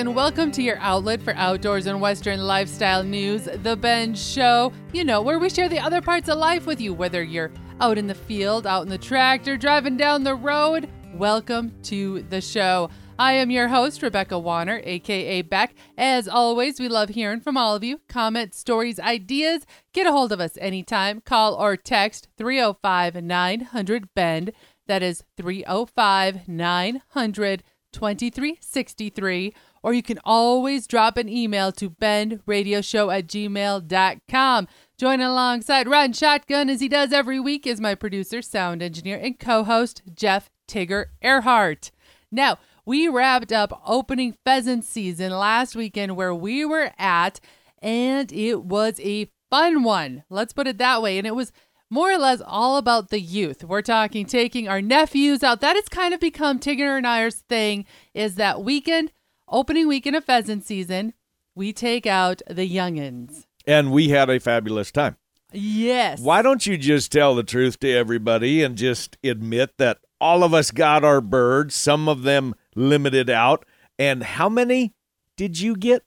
and welcome to your outlet for outdoors and Western lifestyle news, The Bend Show. You know, where we share the other parts of life with you, whether you're out in the field, out in the tractor, driving down the road. Welcome to the show. I am your host, Rebecca Warner, aka Beck. As always, we love hearing from all of you. Comments, stories, ideas. Get a hold of us anytime. Call or text 305 900 BEND. That is 305 900 2363. Or you can always drop an email to bendradioshow at gmail.com. Join alongside Ron Shotgun as he does every week is my producer, sound engineer, and co host, Jeff Tigger Earhart. Now, we wrapped up opening pheasant season last weekend where we were at, and it was a fun one. Let's put it that way. And it was more or less all about the youth. We're talking taking our nephews out. That has kind of become Tigger and I's thing is that weekend, opening weekend of pheasant season, we take out the youngins. And we had a fabulous time. Yes. Why don't you just tell the truth to everybody and just admit that all of us got our birds, some of them limited out. And how many did you get?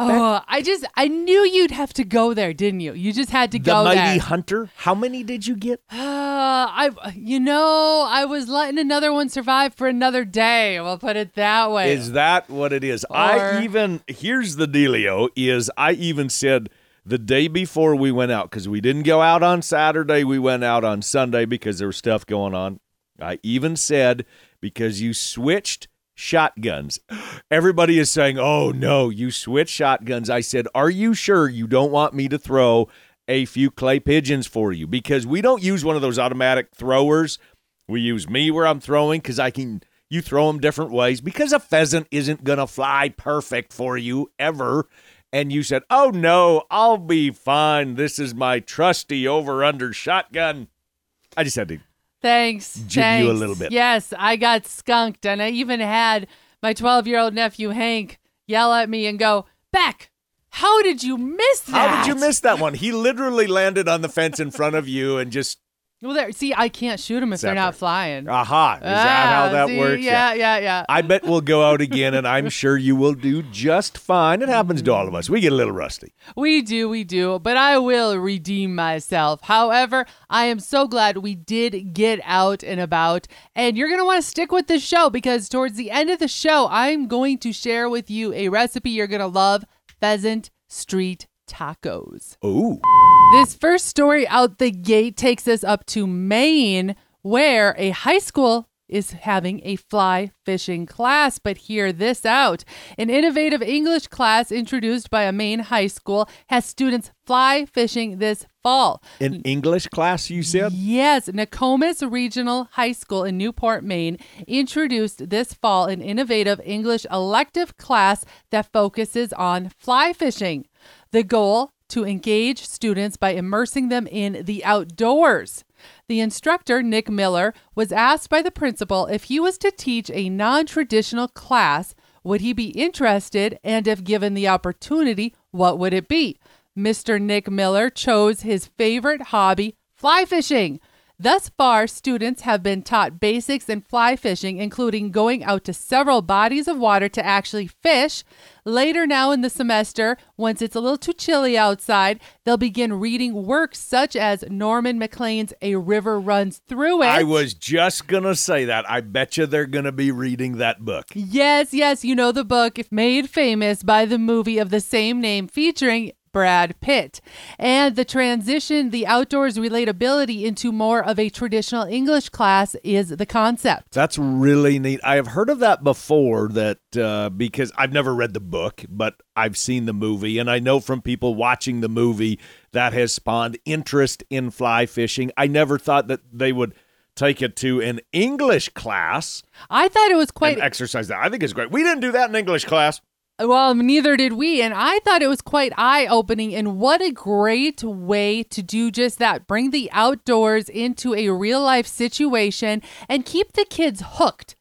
Oh, I just I knew you'd have to go there, didn't you? You just had to The go mighty there. hunter. How many did you get? Uh, I you know, I was letting another one survive for another day. We'll put it that way. Is that what it is? Or- I even here's the dealio is I even said the day before we went out because we didn't go out on Saturday, we went out on Sunday because there was stuff going on. I even said because you switched shotguns. Everybody is saying, "Oh no, you switch shotguns." I said, "Are you sure you don't want me to throw a few clay pigeons for you because we don't use one of those automatic throwers. We use me where I'm throwing because I can. You throw them different ways because a pheasant isn't gonna fly perfect for you ever. And you said, "Oh no, I'll be fine. This is my trusty over under shotgun." I just had to. Thanks. Jig you a little bit. Yes, I got skunked, and I even had my 12 year old nephew Hank yell at me and go, Beck, how did you miss that? How did you miss that one? He literally landed on the fence in front of you and just. Well, there. See, I can't shoot them if they're not flying. Aha! Is that how Ah, that see? works? Yeah, yeah, yeah. I bet we'll go out again, and I'm sure you will do just fine. It happens to all of us. We get a little rusty. We do, we do, but I will redeem myself. However, I am so glad we did get out and about, and you're going to want to stick with this show because towards the end of the show, I'm going to share with you a recipe you're going to love pheasant street tacos. Ooh. This first story out the gate takes us up to Maine, where a high school is having a fly fishing class. But hear this out an innovative English class introduced by a Maine high school has students fly fishing this fall. An English class, you said? Yes, Nokomis Regional High School in Newport, Maine introduced this fall an innovative English elective class that focuses on fly fishing. The goal to engage students by immersing them in the outdoors. The instructor, Nick Miller, was asked by the principal if he was to teach a non traditional class, would he be interested? And if given the opportunity, what would it be? Mr. Nick Miller chose his favorite hobby, fly fishing. Thus far, students have been taught basics in fly fishing, including going out to several bodies of water to actually fish. Later, now in the semester, once it's a little too chilly outside, they'll begin reading works such as Norman Maclean's A River Runs Through It. I was just going to say that. I bet you they're going to be reading that book. Yes, yes, you know the book, made famous by the movie of the same name featuring Brad Pitt. And the transition, the outdoors relatability into more of a traditional English class is the concept. That's really neat. I have heard of that before that uh, because I've never read the book, but I've seen the movie. And I know from people watching the movie that has spawned interest in fly fishing. I never thought that they would take it to an English class I thought it was quite exercise that. I think it's great. We didn't do that in English class. Well, neither did we. And I thought it was quite eye opening. And what a great way to do just that bring the outdoors into a real life situation and keep the kids hooked.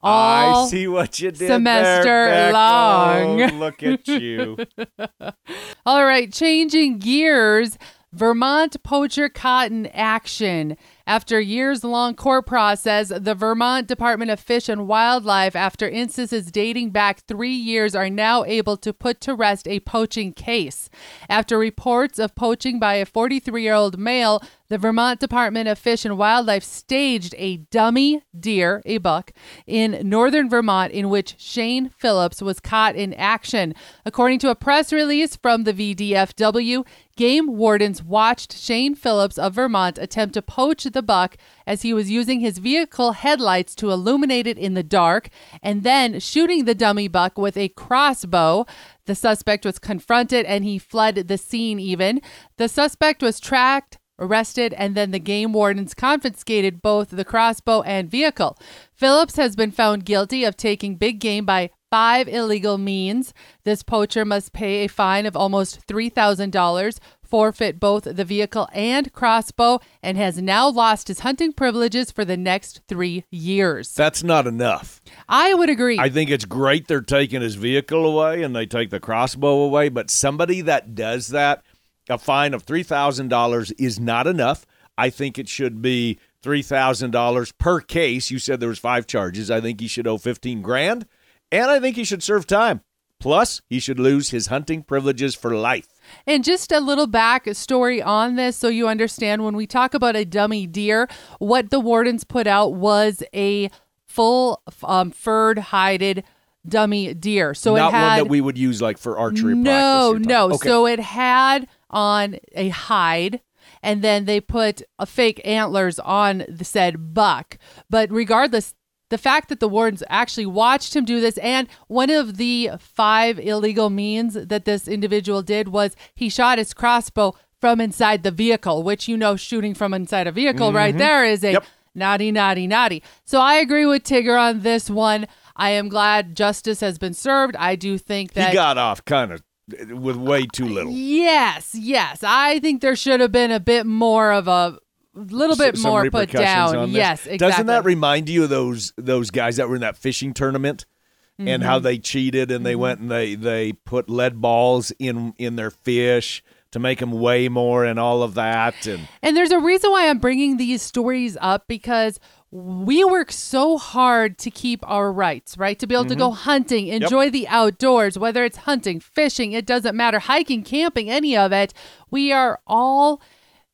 All I see what you did semester there, long. Oh, look at you. All right, changing gears. Vermont poacher cotton action. After years long court process, the Vermont Department of Fish and Wildlife, after instances dating back three years, are now able to put to rest a poaching case. After reports of poaching by a 43 year old male, the Vermont Department of Fish and Wildlife staged a dummy deer, a buck, in northern Vermont in which Shane Phillips was caught in action. According to a press release from the VDFW, game wardens watched Shane Phillips of Vermont attempt to poach the buck as he was using his vehicle headlights to illuminate it in the dark and then shooting the dummy buck with a crossbow. The suspect was confronted and he fled the scene even. The suspect was tracked arrested, and then the game wardens confiscated both the crossbow and vehicle. Phillips has been found guilty of taking big game by five illegal means. This poacher must pay a fine of almost $3,000, forfeit both the vehicle and crossbow, and has now lost his hunting privileges for the next three years. That's not enough. I would agree. I think it's great they're taking his vehicle away and they take the crossbow away, but somebody that does that, a fine of $3,000 is not enough. I think it should be $3,000 per case. You said there was five charges. I think he should owe 15 grand, and I think he should serve time. Plus, he should lose his hunting privileges for life. And just a little back story on this so you understand when we talk about a dummy deer, what the wardens put out was a full um, furred hided dummy deer. So Not it had one that we would use like for archery no, practice. no. Okay. So it had on a hide and then they put a fake antlers on the said buck. But regardless, the fact that the wardens actually watched him do this, and one of the five illegal means that this individual did was he shot his crossbow from inside the vehicle, which you know, shooting from inside a vehicle right there is a Mm-hmm. Yep. naughty, naughty, naughty. So I agree with Tigger on this one. I am glad justice has been served. I do think that he got off kind of with way too little. Yes, yes. I think there should have been a bit more of a little bit S- more put down. Yes, exactly. Doesn't that remind you of those those guys that were in that fishing tournament and Mm-hmm. how they cheated and they went and they they put lead balls in in their fish to make them weigh more and all of that and and there's a reason why I'm bringing these stories up because we work so hard to keep our rights, right? To be able to Mm-hmm. go hunting, enjoy the outdoors, whether it's hunting, fishing, it doesn't matter, hiking, camping, any of it. We are all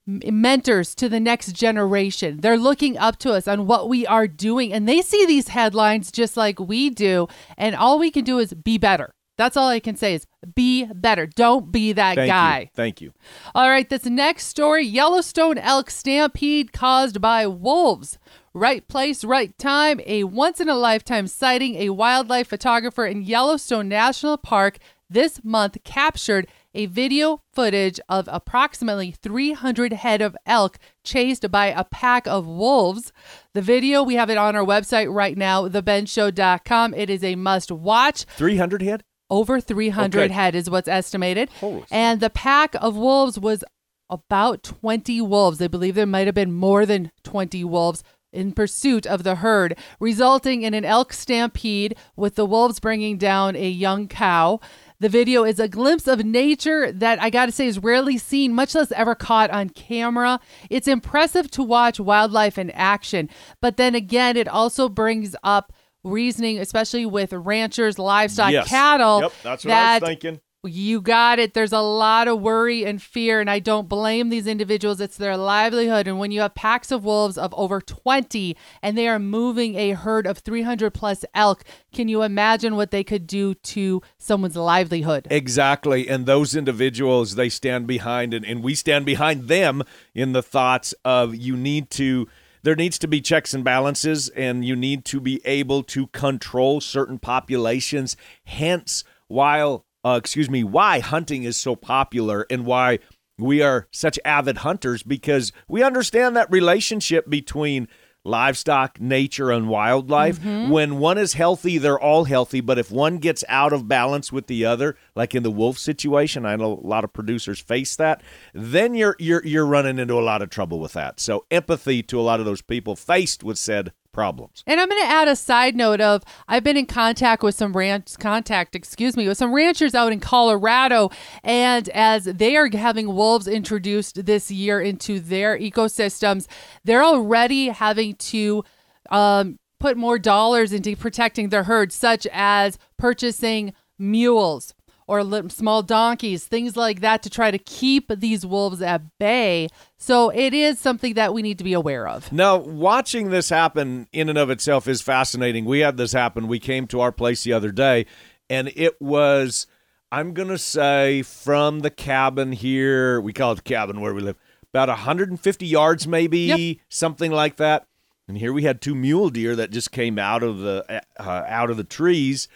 mentors to the next generation. They're looking up to us on what we are doing and they see these headlines just like we do and all we can do is be better. That's all I can say is be better. Don't be that thank guy. you thank you All right, this next story Yellowstone elk stampede caused by wolves. Right place, right time. A once in a lifetime sighting. A wildlife photographer in Yellowstone National Park this month captured a video footage of approximately 300 head of elk chased by a pack of wolves. The video, we have it on our website right now, thebendshow.com. It is a must watch. 300 head Over 300 Okay. head is what's estimated. Holy and the pack of wolves was about 20 wolves. I believe there might have been more than 20 wolves in pursuit of the herd, resulting in an elk stampede with the wolves bringing down a young cow. The video is a glimpse of nature that I got to say is rarely seen, much less ever caught on camera. It's impressive to watch wildlife in action, but then again, it also brings up reasoning, especially with ranchers, livestock, yes cattle. yep that's what that i was thinking you got it. There's a lot of worry and fear, and I don't blame these individuals. It's their livelihood. And when you have packs of wolves of over 20 and they are moving a herd of 300 plus elk, can you imagine what they could do to someone's livelihood? Exactly. And those individuals, they stand behind, and, and we stand behind them in the thoughts of you need to, there needs to be checks and balances, and you need to be able to control certain populations. Hence, while, uh, excuse me, why hunting is so popular and why we are such avid hunters because we understand that relationship between livestock, nature, and wildlife. When one is healthy, they're all healthy. But if one gets out of balance with the other, like in the wolf situation, I know a lot of producers face that. Then you're you're you're running into a lot of trouble with that. So empathy to a lot of those people faced with said problems. And I'm going to add a side note of I've been in contact with some ranch contact, excuse me, with some ranchers out in Colorado and as they are having wolves introduced this year into their ecosystems, they're already having to um, put more dollars into protecting their herd such as purchasing mules or small donkeys, things like that to try to keep these wolves at bay. So it is something that we need to be aware of. Now, watching this happen in and of itself is fascinating. We had this happen. We came to our place the other day, and it was, I'm going to say, from the cabin here, we call it the cabin where we live, about 150 yards, maybe, Yep. something like that. And here we had two mule deer that just came out of the uh, out of the trees,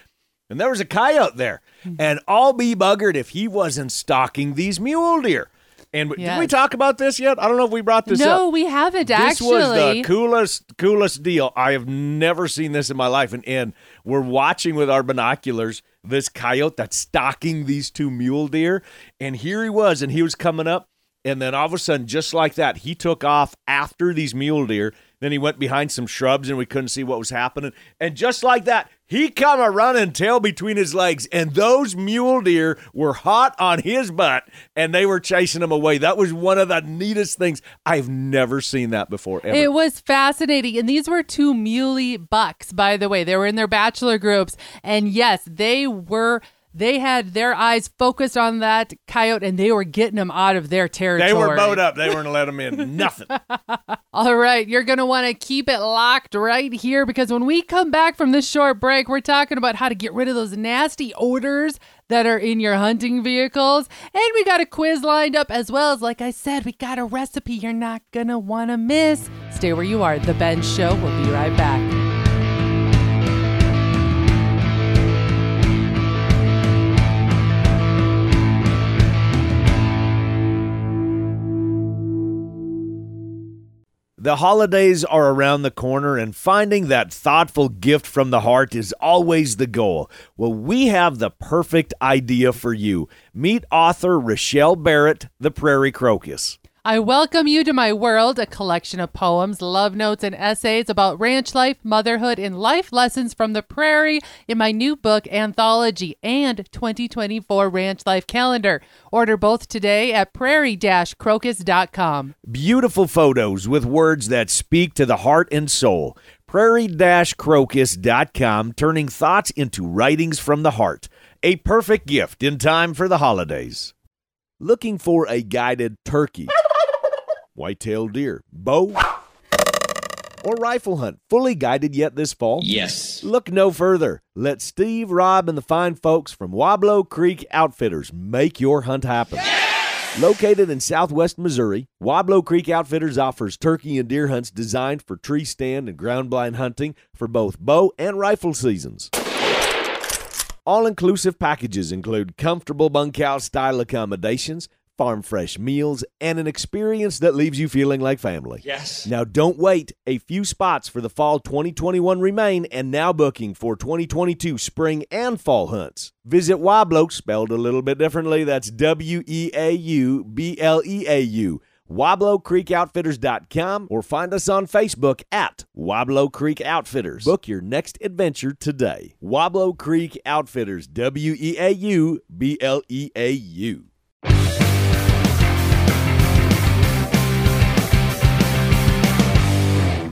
and there was a coyote there. Mm-hmm. And I'll be buggered if he wasn't stalking these mule deer. And did we talk about this yet? I don't know if we brought this up. No, we haven't This actually. This was the coolest, coolest deal. I have never seen this in my life. And, and we're watching with our binoculars this coyote that's stalking these two mule deer. And here he was, and he was coming up. And then all of a sudden, just like that, he took off after these mule deer. Then he went behind some shrubs and we couldn't see what was happening. And just like that, he come a running tail between his legs. And those mule deer were hot on his butt and they were chasing him away. That was one of the neatest things. I've never seen that before. Ever. It was fascinating. And these were two muley bucks, by the way. They were in their bachelor groups. And yes, they were. They had their eyes focused on that coyote and they were getting him out of their territory. they were bowed up. They weren't let him in. Nothing. All right, you're going to want to keep it locked right here because when we come back from this short break, we're talking about how to get rid of those nasty odors that are in your hunting vehicles. And we got a quiz lined up as well as, like I said, we got a recipe you're not going to want to miss. Stay where you are. The Bend Show. We'll be right back. The holidays are around the corner, and finding that thoughtful gift from the heart is always the goal. Well, we have the perfect idea for you. Meet author Rochelle Barrett, The Prairie Crocus. I welcome you to my world, a collection of poems, love notes, and essays about ranch life, motherhood, and life lessons from the prairie in my new book, Anthology, and 2024 Ranch Life Calendar. Order both today at prairie-crocus.com. Beautiful photos with words that speak to the heart and soul. Prairie-crocus.com, turning thoughts into writings from the heart. A perfect gift in time for the holidays. Looking for a guided turkey, white-tailed deer, bow, or rifle hunt fully guided yet this fall? Yes. Look no further. Let Steve, Rob, and the fine folks from Weaubleau Creek Outfitters make your hunt happen. Located in southwest Missouri, Weaubleau Creek Outfitters offers turkey and deer hunts designed for tree stand and ground blind hunting for both bow and rifle seasons. All inclusive packages include comfortable bunkhouse style accommodations, farm fresh meals, and an experience that leaves you feeling like family. Yes. Now, don't wait. A few spots for the fall 2021 remain and now booking for 2022 spring and fall hunts. Visit Weaubleau, spelled a little bit differently. That's W E A U B L E A U. WeaubleauCreekOutfitters.com or find us on Facebook at Weaubleau Creek Outfitters. Book your next adventure today. Weaubleau Creek Outfitters, W E A U B L E A U.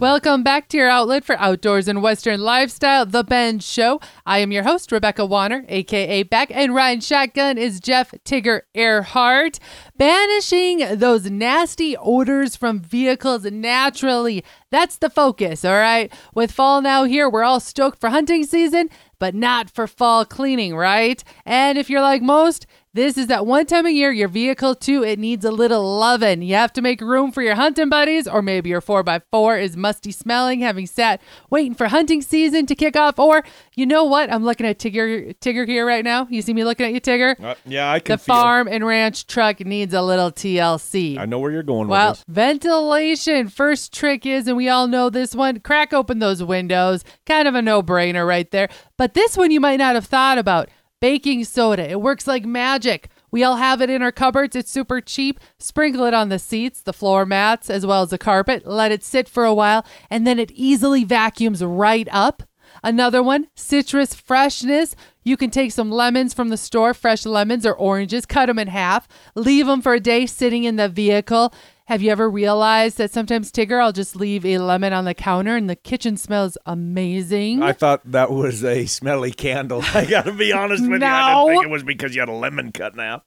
Welcome back to your outlet for outdoors and Western lifestyle, The Bend Show. I am your host, Rebecca Warner, aka Beck, and Ryan Shotgun is Jeff Tigger Earhart. Banishing those nasty odors from vehicles naturally. That's the focus, all right? With fall now here, we're all stoked for hunting season, but not for fall cleaning, right? And if you're like most, this is that one time a year your vehicle too it needs a little loving. You have to make room for your hunting buddies, or maybe your 4x4 is musty smelling, having sat waiting for hunting season to kick off. Or you know what? I'm looking at Tigger Tigger here right now. You see me looking at you, Tigger? Uh, yeah, I can the farm and ranch truck needs a little TLC. I know where you're going Well, with this. ventilation. First trick is, and we all know this one, crack open those windows. Kind of a no brainer right there. But this one you might not have thought about baking soda. It works like magic. We all have it in our cupboards. It's super cheap. Sprinkle it on the seats, the floor mats, as well as the carpet. Let it sit for a while, and then it easily vacuums right up. Another one, citrus freshness. You can take some lemons from the store, fresh lemons or oranges, cut them in half, leave them for a day sitting in the vehicle. Have you ever realized that sometimes, Tigger, I'll just leave a lemon on the counter and the kitchen smells amazing? I thought that was a smelly candle. I got to be honest with you. I didn't think it was because you had a lemon cut in half.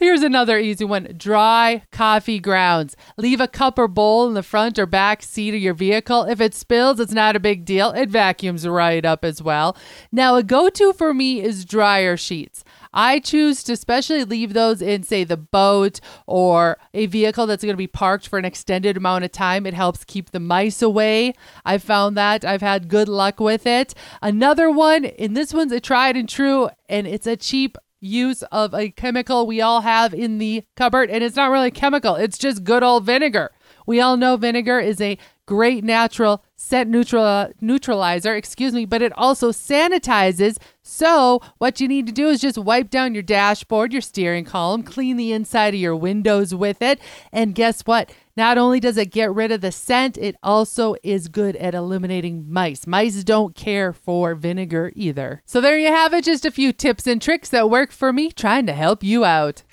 Here's another easy one dry coffee grounds. Leave a cup or bowl in the front or back seat of your vehicle. If it spills, it's not a big deal. It vacuums right up as well. Now, a go to for me is dryer sheets. I choose to especially leave those in, say, the boat or a vehicle that's going to be parked for an extended amount of time. It helps keep the mice away. I found that. I've had good luck with it. Another one, and this one's a tried and true, and it's a cheap use of a chemical we all have in the cupboard, and it's not really chemical, it's just good old vinegar. We all know vinegar is a great natural scent neutral, neutralizer, excuse me, but it also sanitizes. So, what you need to do is just wipe down your dashboard, your steering column, clean the inside of your windows with it. And guess what? Not only does it get rid of the scent, it also is good at eliminating mice. Mice don't care for vinegar either. So, there you have it. Just a few tips and tricks that work for me, trying to help you out.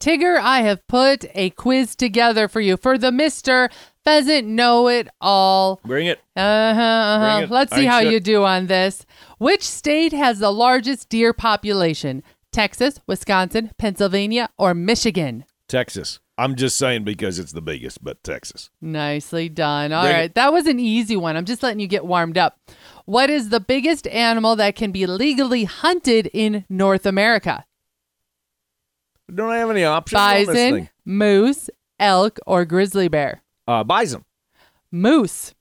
Tigger, I have put a quiz together for you for the Mr. Pheasant Know It All. Bring it. Uh huh. Uh-huh. Bring it. Let's see I how should- you do on this. Which state has the largest deer population? Texas, Wisconsin, Pennsylvania, or Michigan? Texas. I'm just saying because it's the biggest, but Texas. Nicely done. All Bring right, it. That was an easy one. I'm just letting you get warmed up. What is the biggest animal that can be legally hunted in North America? Don't I have any options Bison, moose, elk, or grizzly bear? Uh, bison. Moose.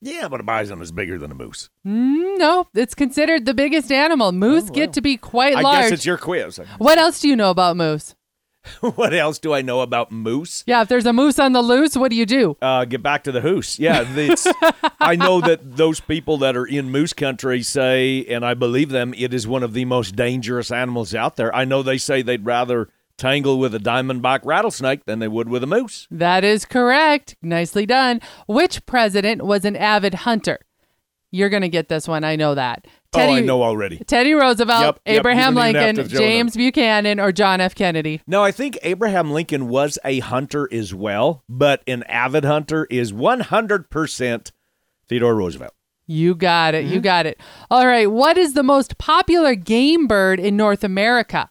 Yeah, but a bison is bigger than a moose. Mm, no, it's considered the biggest animal. Moose Oh, well. get to be quite I large. guess it's your quiz. what else do you know about moose? what else do I know about moose? Yeah, if there's a moose on the loose, what do you do? Uh, get back to the hoose. Yeah, it's, I know that those people that are in moose country say, and I believe them, it is one of the most dangerous animals out there. I know they say they'd rather tangle with a diamondback rattlesnake than they would with a moose. That is correct. Nicely done. Which president was an avid hunter? You're going to get this one. I know that. oh, I know already. Teddy Roosevelt, Yep, yep, Abraham you have Lincoln, to show them. James Buchanan, or John F. Kennedy. No, I think Abraham Lincoln was a hunter as well, but an avid hunter is 100% Theodore Roosevelt. You got it. You Mm-hmm. got it. All right. What is the most popular game bird in North America?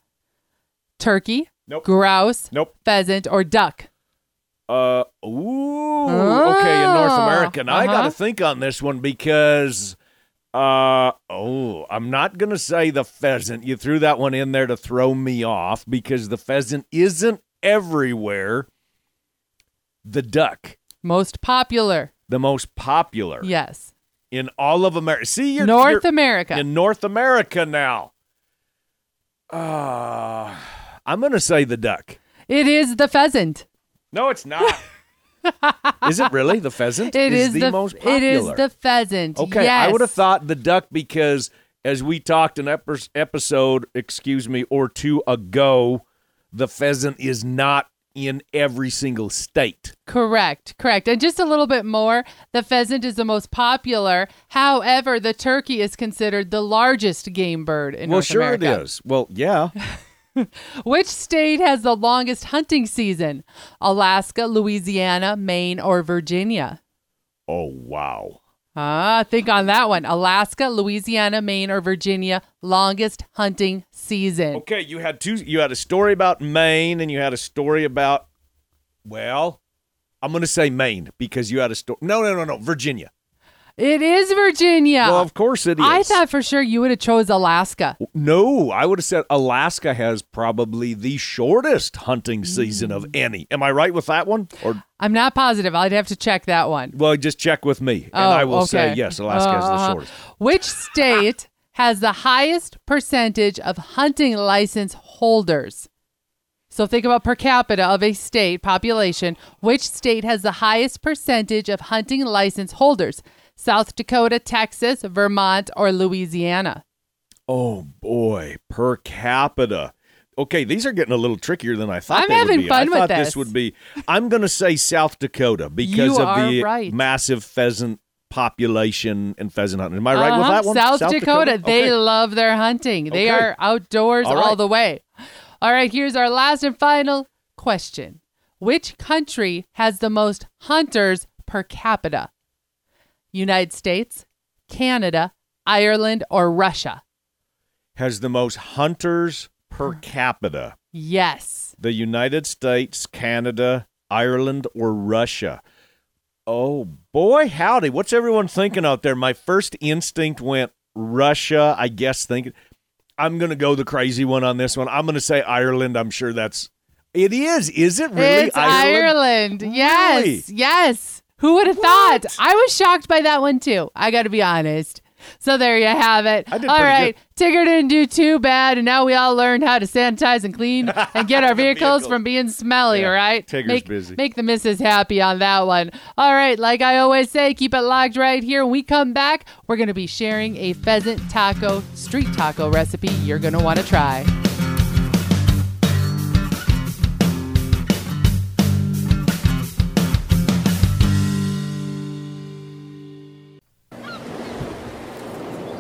Turkey, Nope. grouse, Nope. pheasant, or duck? Uh, ooh, okay, in North Ah, America. Now, I got uh-huh. to think on this one because, uh, oh, I'm not going to say the pheasant. You threw that one in there to throw me off because the pheasant isn't everywhere. The duck, Most popular. the most popular Yes. in all of America. See, you're North you're- America. in North America now. Uh, I'm going to say the duck. it is the pheasant. No, it's not. is it really the pheasant? It is, the, most popular. It is the pheasant. Okay, yes. I would have thought the duck because as we talked an ep- episode, excuse me, or two ago, the pheasant is not in every single state. Correct, correct. And just a little bit more, the pheasant is the most popular. However, the turkey is considered the largest game bird in America. well, North sure America. it is. Well, yeah. Which state has the longest hunting season? Alaska, Louisiana, Maine, or Virginia? oh, wow. Ah, think on that one. Alaska, Louisiana, Maine, or Virginia, longest hunting season. Okay, you had two. You had a story about Maine, and you had a story about. Well, I'm going to say Maine because you had a story. No, no, no, no, Virginia. It is Virginia. Well, of course it is. I thought for sure you would have chose Alaska. No, I would have said Alaska has probably the shortest hunting season Mm. of any. Am I right with that one? Or I'm not positive. I'd have to check that one. well, just check with me, and Oh, I will say yes. Alaska has the Uh-huh. shortest. Which state has the highest percentage of hunting license holders? So think about per capita of a state population. Which state has the highest percentage of hunting license holders? South Dakota, Texas, Vermont, or Louisiana? Oh boy, per capita. Okay, these are getting a little trickier than I thought. I'm they would having be. fun I with thought this. would be. I'm going to say South Dakota because You of the right. massive pheasant population and pheasant hunting. Am I right with Uh-huh. that one? South, Dakota. They Okay. love their hunting. They Okay. are outdoors All all, right. the way. All right, here's our last and final question. Which country has the most hunters per capita? United States, Canada, Ireland, or Russia? has the most hunters per capita. Yes. The United States, Canada, Ireland, or Russia. Oh boy, howdy! What's everyone thinking out there? My first instinct went Russia. I guess thinking I'm going to go the crazy one on this one. I'm going to say Ireland. I'm sure that's it is. Is it really it's Ireland. Yes. Really? Yes. Who would have thought? I was shocked by that one too. I got to be honest. So there you have it. I did all pretty right. Tigger didn't do too bad, and now we all learned how to sanitize and clean and get our vehicles vehicle. from being smelly, Yeah, all right? Tigger's make, busy. Make the missus happy on that one. All right, like I always say, keep it locked right here. When we come back, we're to be sharing a pheasant taco, street taco recipe you're to want to try.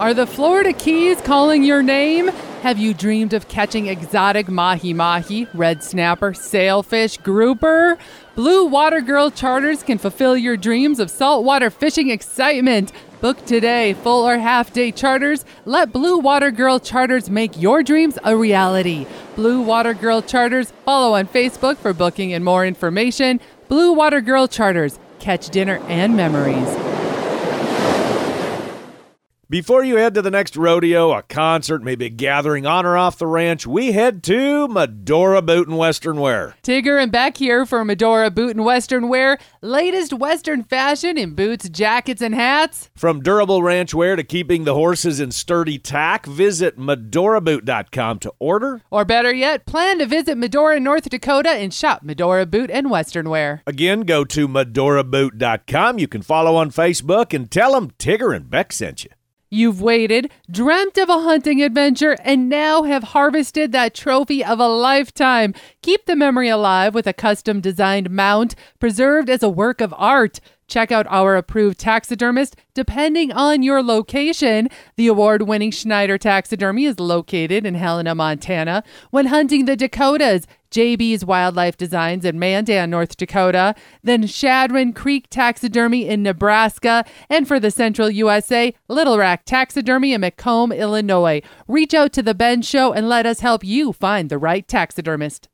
Are the Florida Keys calling your name? Have you dreamed of catching exotic mahi mahi, red snapper, sailfish, grouper? Blue Water Girl Charters can fulfill your dreams of saltwater fishing excitement. Book today, full or half day charters. Let Blue Water Girl Charters make your dreams a reality. Blue Water Girl Charters, follow on Facebook for booking and more information. Blue Water Girl Charters, catch dinner and memories. Before you head to the next rodeo, a concert, maybe a gathering on or off the ranch, we head to Medora Boot and Western Wear. Tigger and Beck here for Medora Boot and Western Wear. Latest Western fashion in boots, jackets, and hats. From durable ranch wear to keeping the horses in sturdy tack, visit medoraboot.com to order. Or better yet, plan to visit Medora, North Dakota and shop Medora Boot and Western Wear. Again, go to medoraboot.com. You can follow on Facebook and tell them Tigger and Beck sent you. You've waited, dreamt of a hunting adventure, and now have harvested that trophy of a lifetime. Keep the memory alive with a custom designed mount preserved as a work of art. Check out our approved taxidermist depending on your location. The award winning Schneider Taxidermy is located in Helena, Montana. When hunting the Dakotas, JB's Wildlife Designs in Mandan, North Dakota, then Chadron Creek Taxidermy in Nebraska, and for the Central USA, Little Rack Taxidermy in Macomb, Illinois. Reach out to the Bend Show and let us help you find the right taxidermist.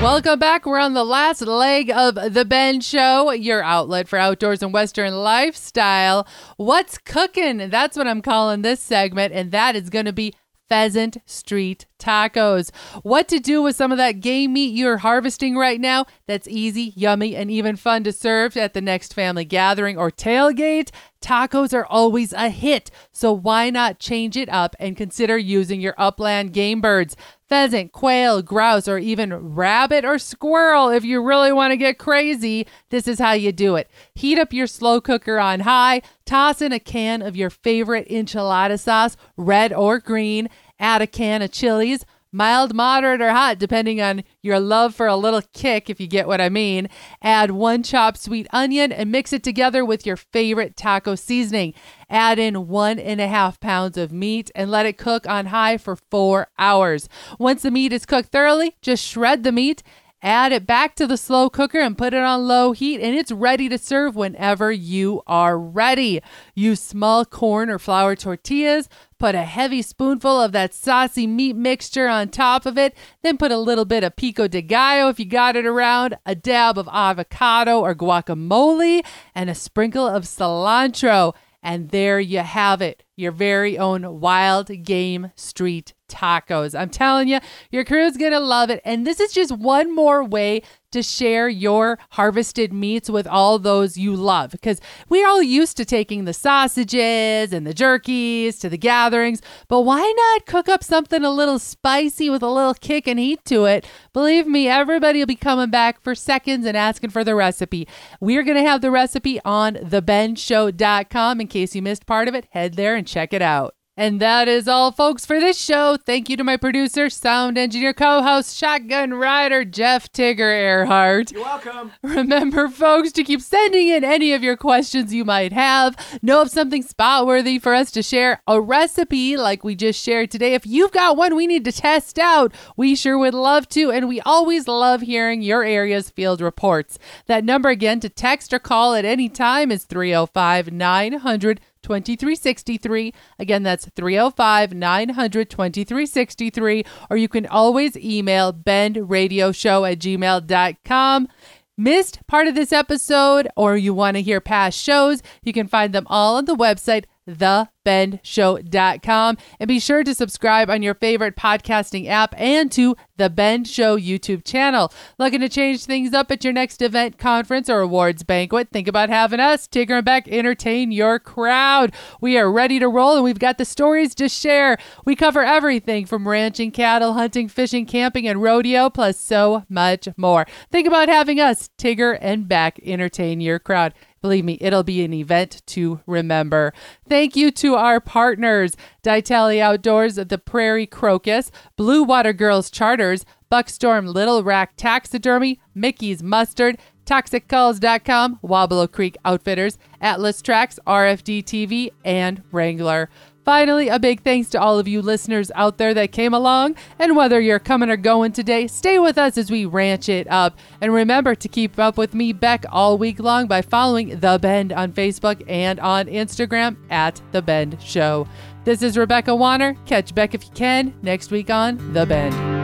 Welcome back. We're on the last leg of the Bend Show, your outlet for outdoors and Western lifestyle. What's cooking? That's what I'm calling this segment, and that is going to be pheasant street tacos. What to do with some of that game meat you're harvesting right now that's easy, yummy, and even fun to serve at the next family gathering or tailgate? Tacos are always a hit, so why not change it up and consider using your upland game birds? Pheasant, quail, grouse, or even rabbit or squirrel if you really want to get crazy. This is how you do it. Heat up your slow cooker on high, toss in a can of your favorite enchilada sauce, red or green, add a can of chilies, mild, moderate, or hot, depending on your love for a little kick, if you get what I mean. Add one chopped sweet onion and mix it together with your favorite taco seasoning. Add in one and a half pounds of meat and let it cook on high for four hours. Once the meat is cooked thoroughly, just shred the meat. Add it back to the slow cooker and put it on low heat, and it's ready to serve whenever you are ready. Use small corn or flour tortillas. Put a heavy spoonful of that saucy meat mixture on top of it. Then put a little bit of pico de gallo if you got it around, a dab of avocado or guacamole, and a sprinkle of cilantro. And there you have it, your very own wild game street tacos. I'm telling you, your crew's to love it. And this is just one more way to share your harvested meats with all those you love because we're all used to taking the sausages and the jerkies to the gatherings, but why not cook up something a little spicy with a little kick and heat to it? Believe me, everybody will be coming back for seconds and asking for the recipe. We're going to have the recipe on thebendshow.com in case you missed part of it. Head there and check it out. And that is all, folks, for this show. Thank you to my producer, sound engineer, co host, shotgun rider, Jeff Tigger Earhart. You're welcome. Remember, folks, to keep sending in any of your questions you might have. Know of something spot worthy for us to share, a recipe like we just shared today. If you've got one we need to test out, we sure would love to. And we always love hearing your area's field reports. That number again to text or call at any time is 305 900 2363. Again, that's 305 900 2363. Or you can always email bendradioshow at gmail.com. Missed part of this episode, or you want to hear past shows, you can find them all on the website thebendshow.com. And be sure to subscribe on your favorite podcasting app and to The Bend Show YouTube channel. Looking to change things up at your next event, conference, or awards banquet? Think about having us, Tigger and Beck, entertain your crowd. We are ready to roll and we've got the stories to share. We cover everything from ranching, cattle, hunting, fishing, camping, and rodeo, plus so much more. Think about having us, Tigger and Beck, entertain your crowd. Believe me, it'll be an event to remember. Thank you to our partners Ditali Outdoors, The Prairie Crocus, Blue Water Girls Charters, Buckstorm Little Rack Taxidermy, Mickey's Mustard, ToxicCalls.com, Weaubleau Creek Outfitters, Atlas Tracks, RFD TV, and Wrangler. Finally, a big thanks to all of you listeners out there that came along. And whether you're coming or going today, stay with us as we ranch it up. And remember to keep up with me, Beck, all week long by following The Bend on Facebook and on Instagram at The Bend Show. This is Rebecca Warner. Catch Beck if you can next week on The Bend.